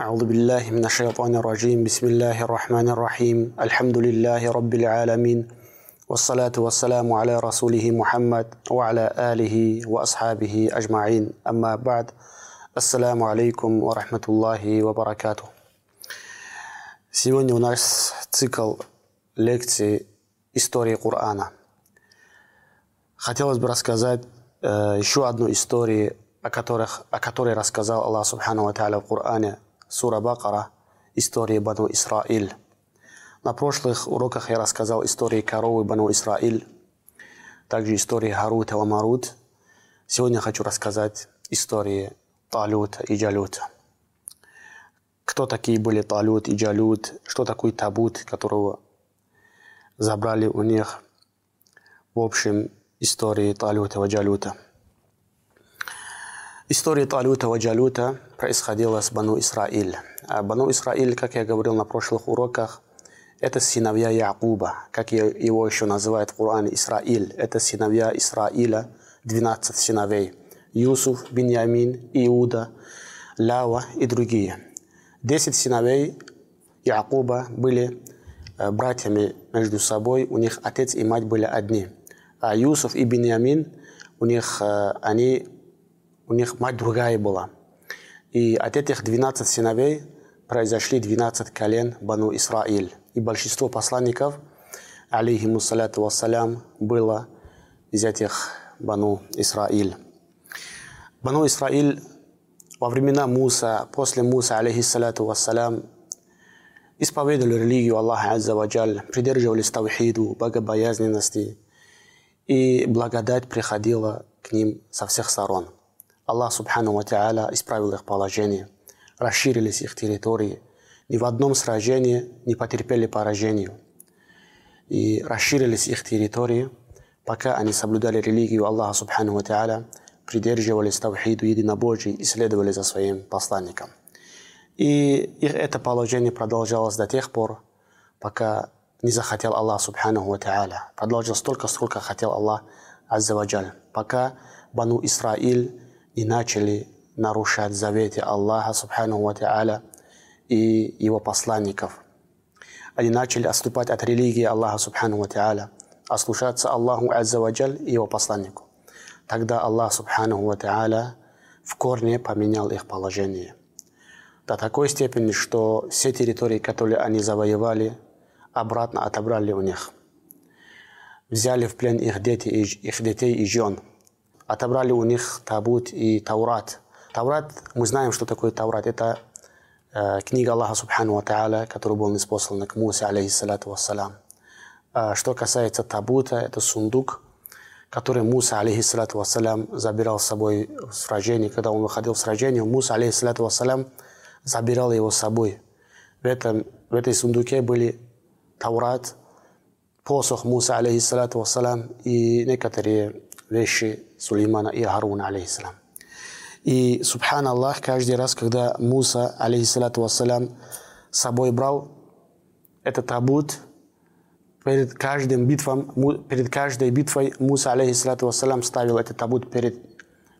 أعوذ بالله من الشيطان الرجيم بسم الله الرحمن الرحيم الحمد لله رب العالمين والصلاة والسلام على رسوله محمد وعلى آله وأصحابه أجمعين أما بعد السلام عليكم ورحمة الله وبركاته Сегодня у нас цикл лекций истории Корана. Хотелось бы рассказать э, еще одну историю, о, которых, о которой рассказал Аллах Субхану Ва в Коране, сура Бакара, история Бану Исраиль. На прошлых уроках я рассказал истории коровы Бану Исраиль, также истории Харута и Марут. Сегодня хочу рассказать истории Талута и Джалута. Кто такие были Талут и Джалут, что такое Табут, которого забрали у них в общем истории Талута и Джалута. История Талута и Джалута происходила с Бану Исраиль. А Бану Исраиль, как я говорил на прошлых уроках, это сыновья Якуба, как его еще называют в Коране Исраиль. Это сыновья Исраиля, 12 сыновей. Юсуф, Беньямин, Иуда, Лава и другие – Десять сыновей Якуба были э, братьями между собой, у них отец и мать были одни. А Юсуф и Беньямин, у них, э, они, у них мать другая была. И от этих 12 сыновей произошли 12 колен Бану Исраиль. И большинство посланников, алейхиму саляту вассалям, было из этих Бану Исраиль. Бану Исраиль во времена Муса, после Муса, алейхиссалату вассалям, исповедовали религию Аллаха Аззаваджаль, придерживались тавхиду, богобоязненности, и благодать приходила к ним со всех сторон. Аллах Субхану Ва исправил их положение, расширились их территории, ни в одном сражении не потерпели поражению. И расширились их территории, пока они соблюдали религию Аллаха Субхану Ва придерживались тавхиду единобожия и следовали за своим посланником. И их это положение продолжалось до тех пор, пока не захотел Аллах Субханаху Ва Та'аля. Продолжилось столько, сколько хотел Аллах Аззаваджаль. Пока Бану Исраиль не начали нарушать заветы Аллаха Субханаху Ва и его посланников. Они начали отступать от религии Аллаха Субханаху Ва ослушаться Аллаху Аззаваджаль и его посланнику. Тогда Аллах Субханаху Ва в корне поменял их положение. До такой степени, что все территории, которые они завоевали, обратно отобрали у них. Взяли в плен их, дети, их детей и жен. Отобрали у них Табут и Таурат. Таурат, мы знаем, что такое Таурат. Это э, книга Аллаха Субхану Та'аля, которая была неспослана к Мусе, алейхиссалату вассалам. Э, что касается Табута, это сундук – который Муса, алейхиссалату вассалям, забирал с собой в сражении. Когда он выходил в сражение, Муса, алейхиссалату вассалям, забирал его с собой. В, этом, в этой сундуке были Таурат, посох Муса, алейхиссалату вассалям, и некоторые вещи Сулеймана и Харуна, алейхиссалам. И, субханаллах, каждый раз, когда Муса, алейхиссалату вассалям, с собой брал этот табут, перед каждым битвом, перед каждой битвой Муса, алейхиссалату вассалам, ставил этот табут перед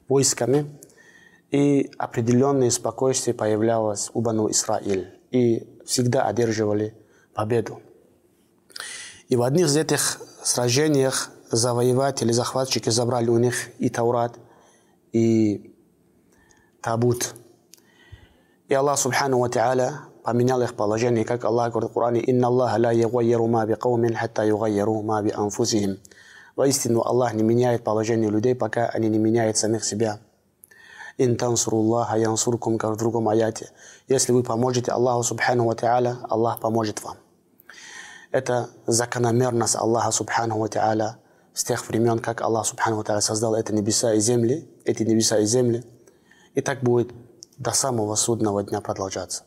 войсками, и определенное спокойствие появлялось у Бану Исраиль, и всегда одерживали победу. И в одних из этих сражениях завоеватели, захватчики забрали у них и Таурат, и Табут. И Аллах Субхану Ва Та'аля поменял их положение, как Аллах говорит в Коране, «Инна Аллаха ла югайяру ма би каумин, хатта югайяру ма би анфусихим». Воистину, Аллах не меняет положение людей, пока они не меняют самих себя. «Ин тансуруллаха янсуркум», как в другом аяте. Если вы поможете Аллаху Субхану Ва Та'аля, Аллах поможет вам. Это закономерность Аллаха Субхану Ва Та'аля с тех времен, как Аллах Субхану создал эти небеса и земли, эти небеса и земли. И так будет до самого судного дня продолжаться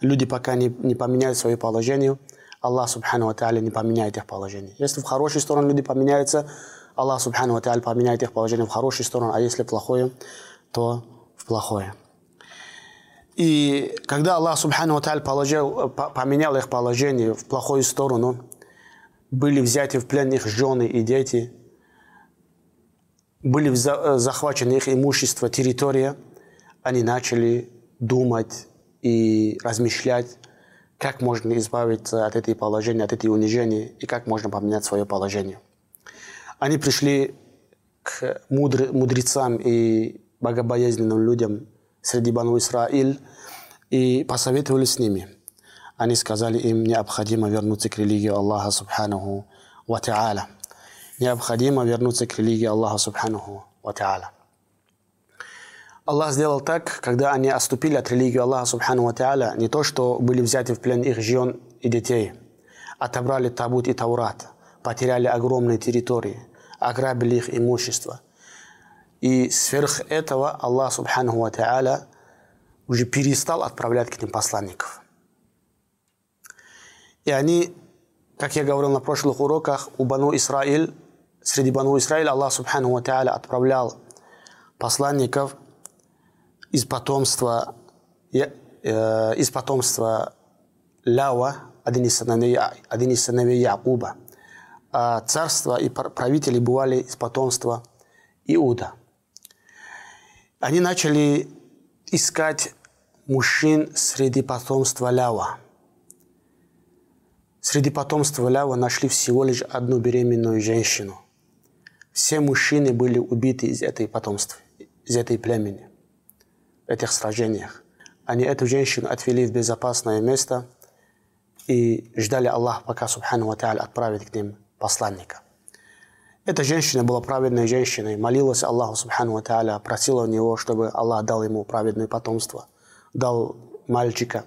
люди пока не, не поменяют свое положение, Аллах Субхану не поменяет их положение. Если в хорошую сторону люди поменяются, Аллах Субхану поменяет их положение в хорошую сторону, а если плохое, то в плохое. И когда Аллах Субхану положил, поменял их положение в плохую сторону, были взяты в плен их жены и дети, были захвачены их имущество, территория, они начали думать и размышлять, как можно избавиться от этой положения, от этой унижения, и как можно поменять свое положение. Они пришли к мудр, мудрецам и богобоязненным людям среди Бану Исраиль и посоветовали с ними. Они сказали им, необходимо вернуться к религии Аллаха Субханаху Ва Та'аля. Необходимо вернуться к религии Аллаха Субханаху Ва Та'аля. Аллах сделал так, когда они отступили от религии Аллаха Субхану Ва Та'аля, не то, что были взяты в плен их жен и детей, отобрали табут и таурат, потеряли огромные территории, ограбили их имущество. И сверх этого Аллах Субхану Ва Та'аля уже перестал отправлять к ним посланников. И они, как я говорил на прошлых уроках, у Бану Исраиль, среди Бану Исраиль Аллах Субхану Ва отправлял посланников – из потомства, э, из потомства Лава, один из сыновей, один из сыновей Якуба. А царство и правители бывали из потомства Иуда. Они начали искать мужчин среди потомства Лява. Среди потомства Лява нашли всего лишь одну беременную женщину. Все мужчины были убиты из этой потомства, из этой племени этих сражениях. Они эту женщину отвели в безопасное место и ждали Аллах, пока Субхану Ва отправит к ним посланника. Эта женщина была праведной женщиной, молилась Аллаху Субхану Ва просила у него, чтобы Аллах дал ему праведное потомство, дал мальчика,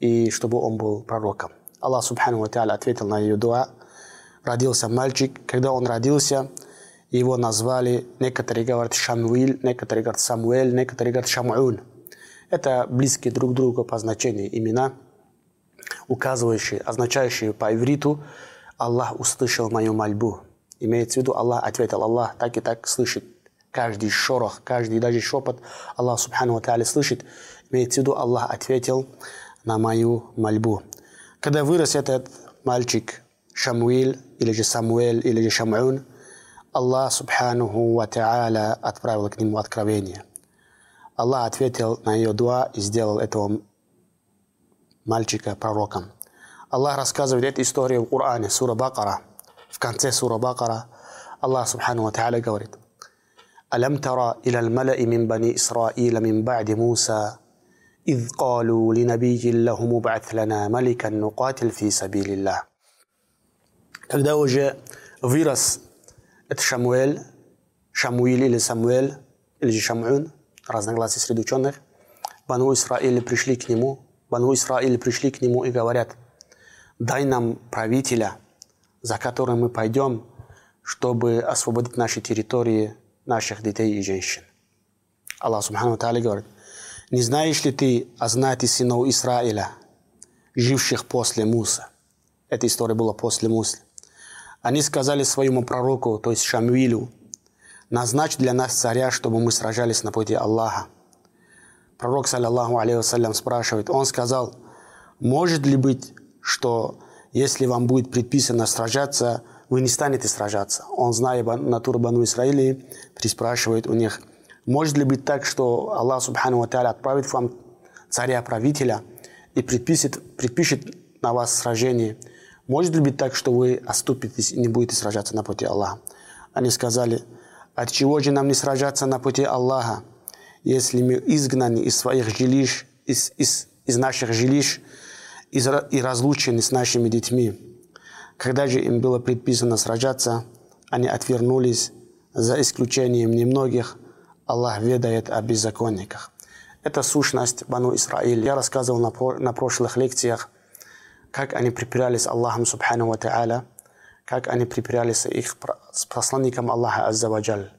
и чтобы он был пророком. Аллах Субхану ответил на ее дуа. Родился мальчик. Когда он родился, его назвали, некоторые говорят Шамуил, некоторые говорят Самуэль, некоторые говорят Шамуун. Это близкие друг другу по значению имена, указывающие, означающие по ивриту «Аллах услышал мою мольбу». Имеется в виду, Аллах ответил, Аллах так и так слышит. Каждый шорох, каждый даже шепот Аллах Субхану Ва слышит. Имеется в виду, Аллах ответил на мою мольбу. Когда вырос этот мальчик Шамуил, или же Самуэль, или же Шамуун, Аллах Субхануху Ва Та'аля отправил к нему откровение. Аллах ответил на ее дуа и сделал этого мальчика пророком. Аллах рассказывает эту историю в Коране, сура Бакара. В конце сура Бакара Аллах Субхану Ва Та'аля говорит ألم ترى إلى الملأ من بني إسرائيل من بعد موسى إذ قالوا لنبي له مبعث لنا ملكا نقاتل في سبيل الله Когда уже вырос Это Шамуэль, Шамуиль или Самуэль, или же Шамун, разногласия среди ученых. Бану Исраиль пришли к нему, Бану Исраиль пришли к нему и говорят, дай нам правителя, за которым мы пойдем, чтобы освободить наши территории, наших детей и женщин. Аллах Субхану Тааля говорит, не знаешь ли ты о знати сынов Израиля, живших после Муса? Эта история была после Муса. Они сказали своему пророку, то есть Шамвилю, назначь для нас царя, чтобы мы сражались на пути Аллаха. Пророк, саллиллаху алейхи спрашивает, он сказал, может ли быть, что если вам будет предписано сражаться, вы не станете сражаться? Он, зная натуру Бану Исраили, приспрашивает у них, может ли быть так, что Аллах Субхану Ва отправит вам царя-правителя и предпишет, предпишет на вас сражение – может ли быть так, что вы оступитесь и не будете сражаться на пути Аллаха? Они сказали, от чего же нам не сражаться на пути Аллаха, если мы изгнаны из своих жилищ, из, из, из наших жилищ из, и разлучены с нашими детьми? Когда же им было предписано сражаться, они отвернулись, за исключением немногих, Аллах ведает о беззаконниках. Это сущность Бану Исраиль. Я рассказывал на, на прошлых лекциях – как они припирались Аллахом Субхану Ва Та'аля, как они припирались их с посланником Аллаха Азза Ваджаль.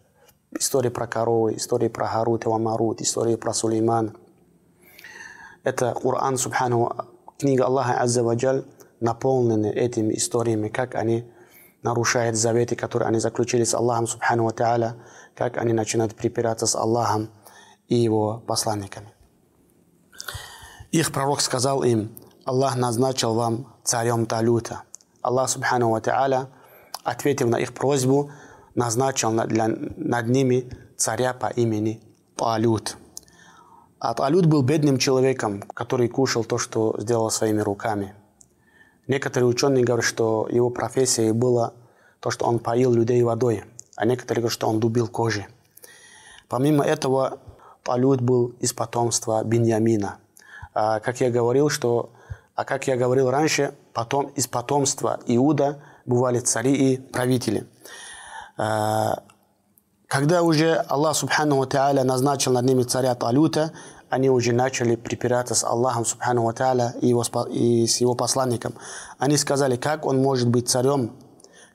Истории про коровы, истории про Харут и Марут, истории про Сулейман. Это Коран Субхану, книга Аллаха Азза Ваджаль, наполнены этими историями, как они нарушают заветы, которые они заключили с Аллахом Субхану Та'аля, как они начинают припираться с Аллахом и его посланниками. Их пророк сказал им, Аллах назначил вам царем Талюта. Аллах Субхану Та'аля, ответив на их просьбу, назначил для, над ними царя по имени Талют. А Талют был бедным человеком, который кушал то, что сделал своими руками. Некоторые ученые говорят, что его профессией было то, что он поил людей водой, а некоторые говорят, что он дубил кожи. Помимо этого, Талют был из потомства Беньямина. А, как я говорил, что, а как я говорил раньше, потом из потомства Иуда бывали цари и правители. А, когда уже Аллах Субхану Тааля назначил над ними царя Талюта, они уже начали припираться с Аллахом Субхану Ва и, его, с его посланником. Они сказали, как он может быть царем,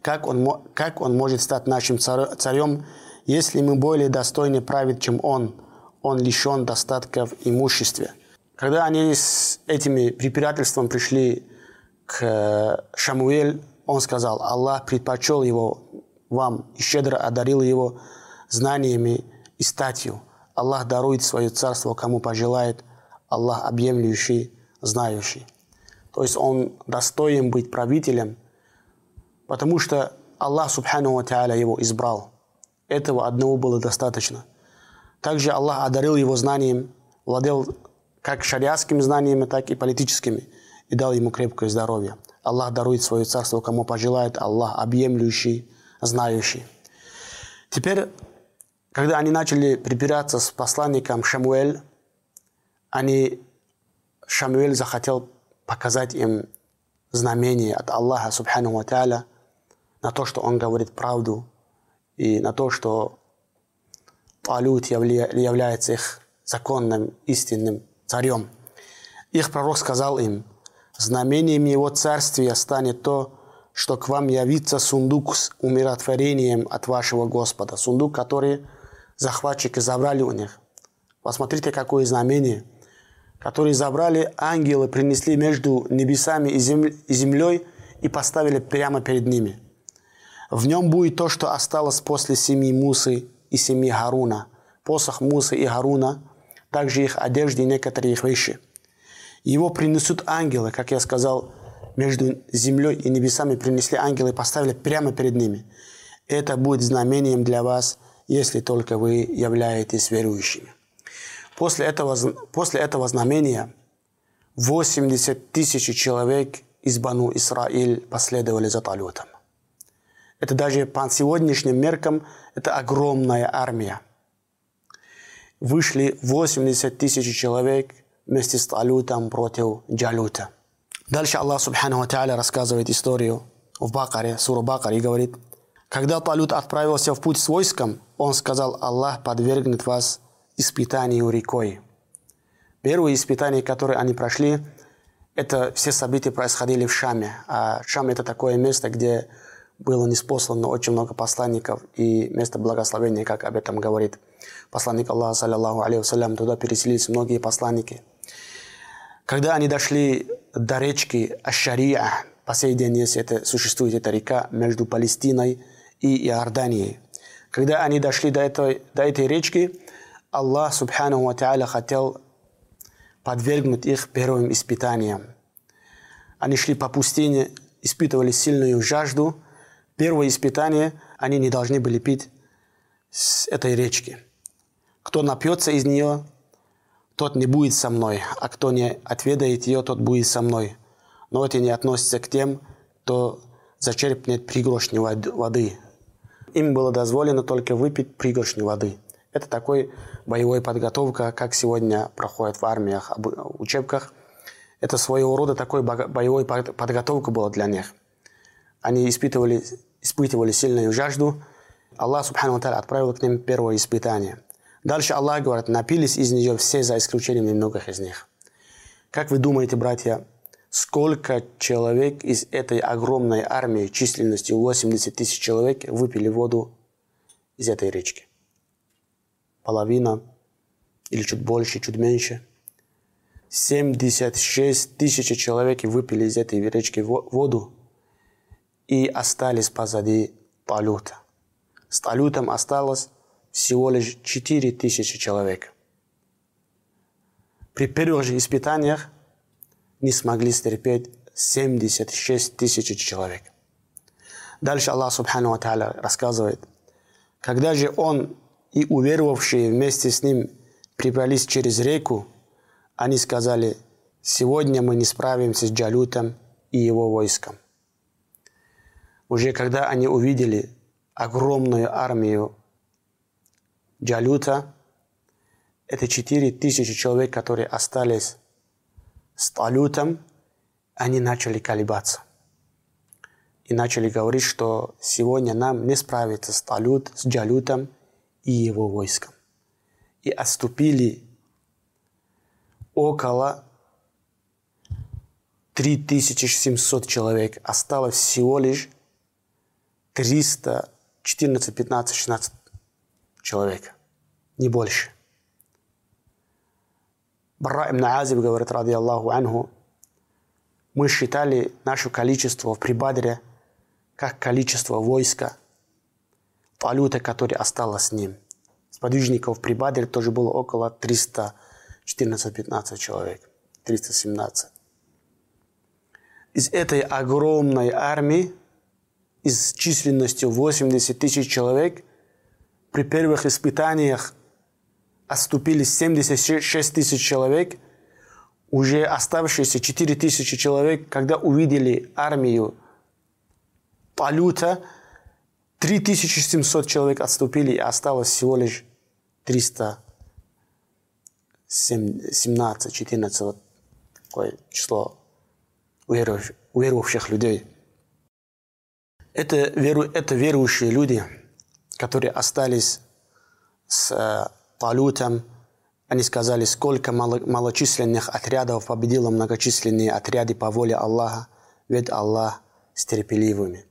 как он, как он может стать нашим царем, если мы более достойны править, чем он, он лишен достатков имуществе. Когда они с этими препирательством пришли к э, Шамуэль, он сказал, Аллах предпочел его вам и щедро одарил его знаниями и статью. Аллах дарует свое царство, кому пожелает. Аллах объемлющий, знающий. То есть он достоин быть правителем, потому что Аллах, субхану ва его избрал. Этого одного было достаточно. Также Аллах одарил его знанием, владел как шариатскими знаниями, так и политическими, и дал ему крепкое здоровье. Аллах дарует свое царство, кому пожелает, Аллах объемлющий, знающий. Теперь, когда они начали припираться с посланником Шамуэль, они, Шамуэль захотел показать им знамение от Аллаха, субхану ва на то, что он говорит правду, и на то, что Талют является их законным, истинным царем. Их пророк сказал им, знамением его царствия станет то, что к вам явится сундук с умиротворением от вашего Господа. Сундук, который захватчики забрали у них. Посмотрите, какое знамение. Который забрали ангелы, принесли между небесами и землей и поставили прямо перед ними. В нем будет то, что осталось после семьи Мусы и семьи Харуна. Посох Мусы и Харуна, также их одежды и некоторые их вещи. Его принесут ангелы, как я сказал, между землей и небесами принесли ангелы и поставили прямо перед ними. Это будет знамением для вас, если только вы являетесь верующими. После этого, после этого знамения 80 тысяч человек из Бану Исраиль последовали за Талютом. Это даже по сегодняшним меркам это огромная армия. Вышли 80 тысяч человек вместе с Талютом против Джалута. Дальше Аллах Субхану Тааля рассказывает историю в Бакаре, сура Бакар, и говорит, когда Талют отправился в путь с войском, он сказал, Аллах подвергнет вас испытанию рекой. Первое испытание, которое они прошли, это все события происходили в Шаме. А Шам – это такое место, где было неспослано очень много посланников и место благословения, как об этом говорит посланник Аллаха, саллиллаху алейхи туда переселились многие посланники. Когда они дошли до речки Ашария, по сей день есть это, существует эта река между Палестиной и Иорданией. Когда они дошли до этой, до этой речки, Аллах, субхану ва хотел подвергнуть их первым испытаниям. Они шли по пустыне, испытывали сильную жажду – Первое испытание, они не должны были пить с этой речки. Кто напьется из нее, тот не будет со мной, а кто не отведает ее, тот будет со мной. Но это не относится к тем, кто зачерпнет пригоршню воды. Им было дозволено только выпить пригоршню воды. Это такой боевой подготовка, как сегодня проходит в армиях, учебках. Это своего рода такой боевой подготовка была для них. Они испытывали испытывали сильную жажду, Аллах Субхану отправил к ним первое испытание. Дальше Аллах говорит, напились из нее все, за исключением немногих из них. Как вы думаете, братья, сколько человек из этой огромной армии численностью 80 тысяч человек выпили воду из этой речки? Половина или чуть больше, чуть меньше. 76 тысяч человек выпили из этой речки воду и остались позади Талута. С Талютом осталось всего лишь 4 тысячи человек. При первых же испытаниях не смогли стерпеть 76 тысяч человек. Дальше Аллах Субхану Ва рассказывает, когда же он и уверовавшие вместе с ним прибрались через реку, они сказали, сегодня мы не справимся с Джалютом и его войском. Уже когда они увидели огромную армию Джалюта, это четыре тысячи человек, которые остались с Талютом, они начали колебаться. И начали говорить, что сегодня нам не справиться с Талют, с Джалютом и его войском. И отступили около 3700 человек. Осталось всего лишь 300, 14, 15, 16 человек. Не больше. Барра ибн Азиб говорит, ради Аллаху анху, мы считали наше количество в Прибадре как количество войска Талюта, который осталось с ним. Сподвижников при Бадре тоже было около 314-15 человек. 317. Из этой огромной армии, из численностью 80 тысяч человек, при первых испытаниях отступили 76 тысяч человек, уже оставшиеся 4 тысячи человек, когда увидели армию Талюта, 3700 человек отступили, и осталось всего лишь 317, 14, вот такое число уверовавших, уверовавших людей. Это, веру, это верующие люди, которые остались с э, Талютом, они сказали, сколько мало, малочисленных отрядов победило многочисленные отряды по воле Аллаха, ведь Аллах с терпеливыми.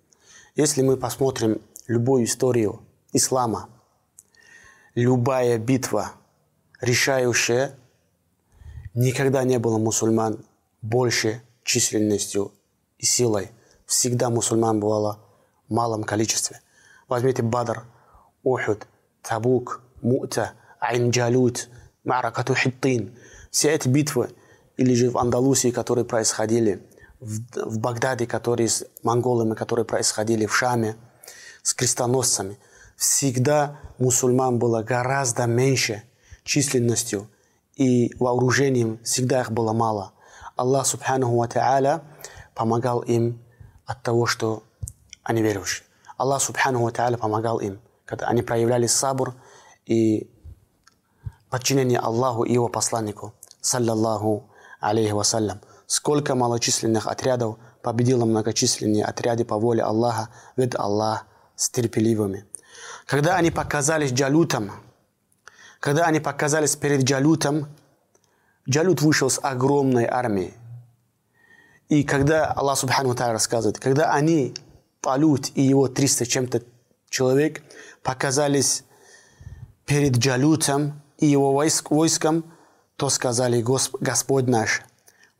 Если мы посмотрим любую историю ислама, любая битва, решающая, никогда не было мусульман больше численностью и силой. Всегда мусульман бывало в малом количестве. Возьмите Бадр, Ухуд, Табук, Му'та – Айн-Джалут, Маракату Хиттин. Все эти битвы, или же в Андалусии, которые происходили, в, в Багдаде, которые с монголами, которые происходили в Шаме, с крестоносцами, всегда мусульман было гораздо меньше численностью и вооружением, всегда их было мало. Аллах Субханаху Ва Та'аля помогал им от того, что они верующие. Аллах Субханаху Ва Та'аля помогал им, когда они проявляли сабр и подчинение Аллаху и его посланнику, саллаллаху алейхи вассалям. Сколько малочисленных отрядов победило многочисленные отряды по воле Аллаха, ведь Аллах с терпеливыми. Когда они показались Джалутом, когда они показались перед Джалутом, Джалут вышел с огромной армией. И когда Аллах Субхану Тара рассказывает, когда они, Талут и его 300 чем-то человек, показались перед Джалутом, и его войск, войском, то сказали Господь наш,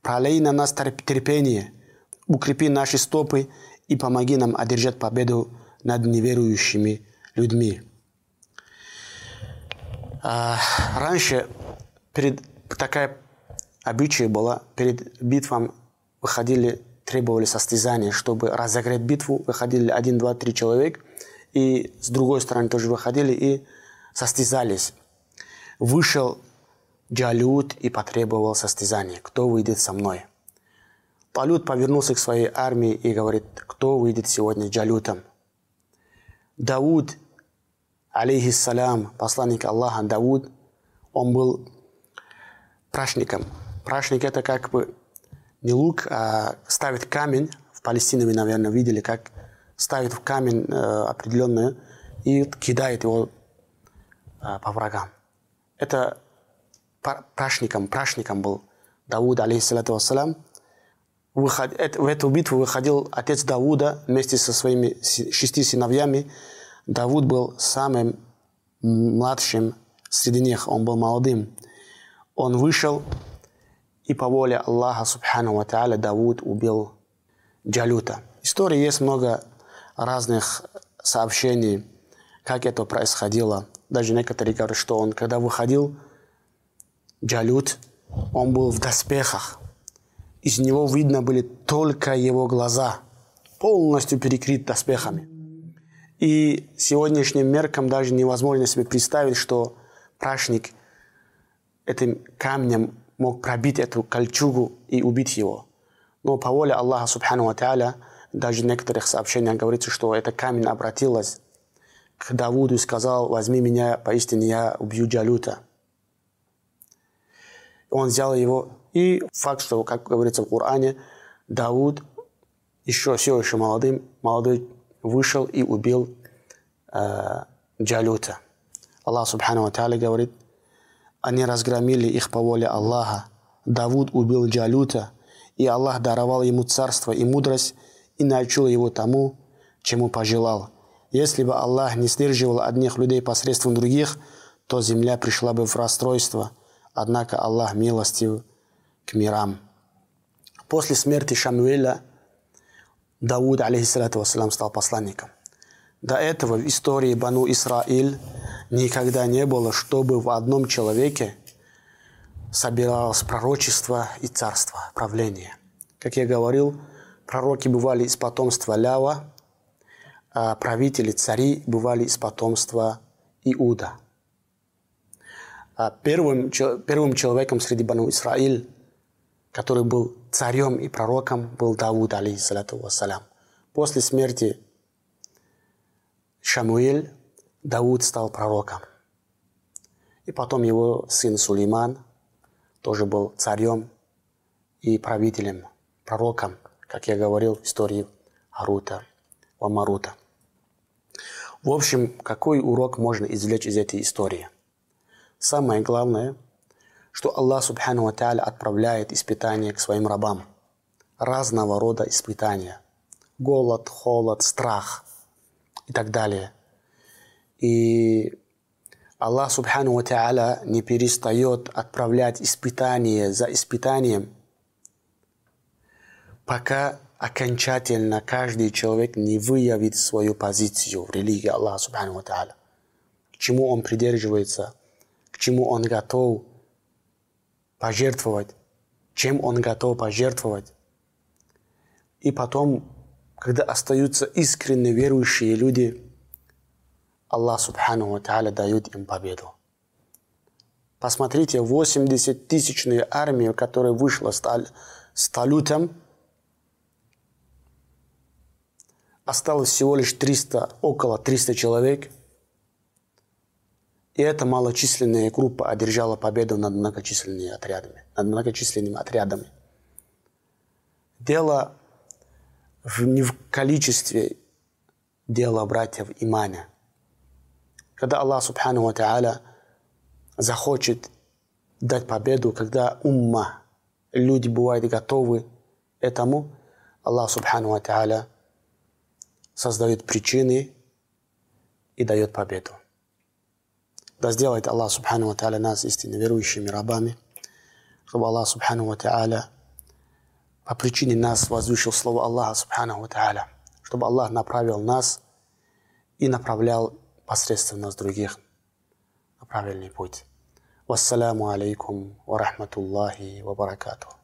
пролей на нас терпение, укрепи наши стопы и помоги нам одержать победу над неверующими людьми. А, раньше перед, такая обычай была, перед битвом выходили, требовали состязания, чтобы разогреть битву, выходили один, два, три человек, и с другой стороны тоже выходили и состязались. Вышел Джалют и потребовал состязания. Кто выйдет со мной? Талют повернулся к своей армии и говорит, кто выйдет сегодня с Джалютом? Дауд, алейхиссалям, посланник Аллаха Дауд, он был прашником. Прашник это как бы не лук, а ставит камень. В Палестине вы, наверное, видели, как ставит в камень э, определенную и кидает его э, по врагам это прашником, прашником был Дауд, алейхиссалату вассалам. Выход, в эту битву выходил отец Давуда вместе со своими шести сыновьями. Давуд был самым младшим среди них, он был молодым. Он вышел, и по воле Аллаха, субхану ва та'аля, Давуд убил Джалюта. Истории есть много разных сообщений, как это происходило. Даже некоторые говорят, что он, когда выходил, Джалют, он был в доспехах. Из него видно были только его глаза, полностью перекрыт доспехами. И сегодняшним меркам даже невозможно себе представить, что прашник этим камнем мог пробить эту кольчугу и убить его. Но по воле Аллаха Субхану Тааля, даже в некоторых сообщениях говорится, что это камень обратилась к Давуду и сказал, возьми меня, поистине я убью Джалюта. Он взял его, и факт, что, как говорится в Коране, Дауд еще все еще молодым, молодой вышел и убил э, Джалюта. Аллах Субхану Ва говорит, они разгромили их по воле Аллаха. Давуд убил Джалюта, и Аллах даровал ему царство и мудрость, и научил его тому, чему пожелал. Если бы Аллах не сдерживал одних людей посредством других, то земля пришла бы в расстройство. Однако Аллах милостив к мирам. После смерти Шамуэля Дауд, алейхиссалату вассалам, стал посланником. До этого в истории Бану Исраиль никогда не было, чтобы в одном человеке собиралось пророчество и царство, правление. Как я говорил, пророки бывали из потомства Лява, правители, цари бывали из потомства Иуда. А первым, первым человеком среди Бану Исраиль, который был царем и пророком, был Давуд, алейхиссалату вассалям. После смерти Шамуэль, Дауд стал пророком. И потом его сын Сулейман тоже был царем и правителем, пророком, как я говорил в истории Арута, Вамарута. В общем, какой урок можно извлечь из этой истории? Самое главное, что Аллах Субхану Ва отправляет испытания к своим рабам. Разного рода испытания. Голод, холод, страх – и так далее. И Аллах Субхану Ва не перестает отправлять испытания за испытанием, пока окончательно каждый человек не выявит свою позицию в религии Аллаха Субхану Та'аля. К чему он придерживается, к чему он готов пожертвовать, чем он готов пожертвовать. И потом когда остаются искренне верующие люди, Аллах Субхану Та'аля дает им победу. Посмотрите, 80-тысячную армию, которая вышла с Талютом, осталось всего лишь 300, около 300 человек. И эта малочисленная группа одержала победу над многочисленными отрядами. Над многочисленными отрядами. Дело в, не в количестве дела братьев имане. Когда Аллах Субхану Ва Та'аля захочет дать победу, когда умма, люди бывают готовы этому, Аллах Субхану Ва Та'аля создает причины и дает победу. Да сделает Аллах Субхану Ва нас истинно верующими рабами, чтобы Аллах Субхану Ва по причине нас возвысил слово Аллаха Субхану Ва чтобы Аллах направил нас и направлял посредством нас других на правильный путь. Вассаламу алейкум ва рахматуллахи ва баракатух.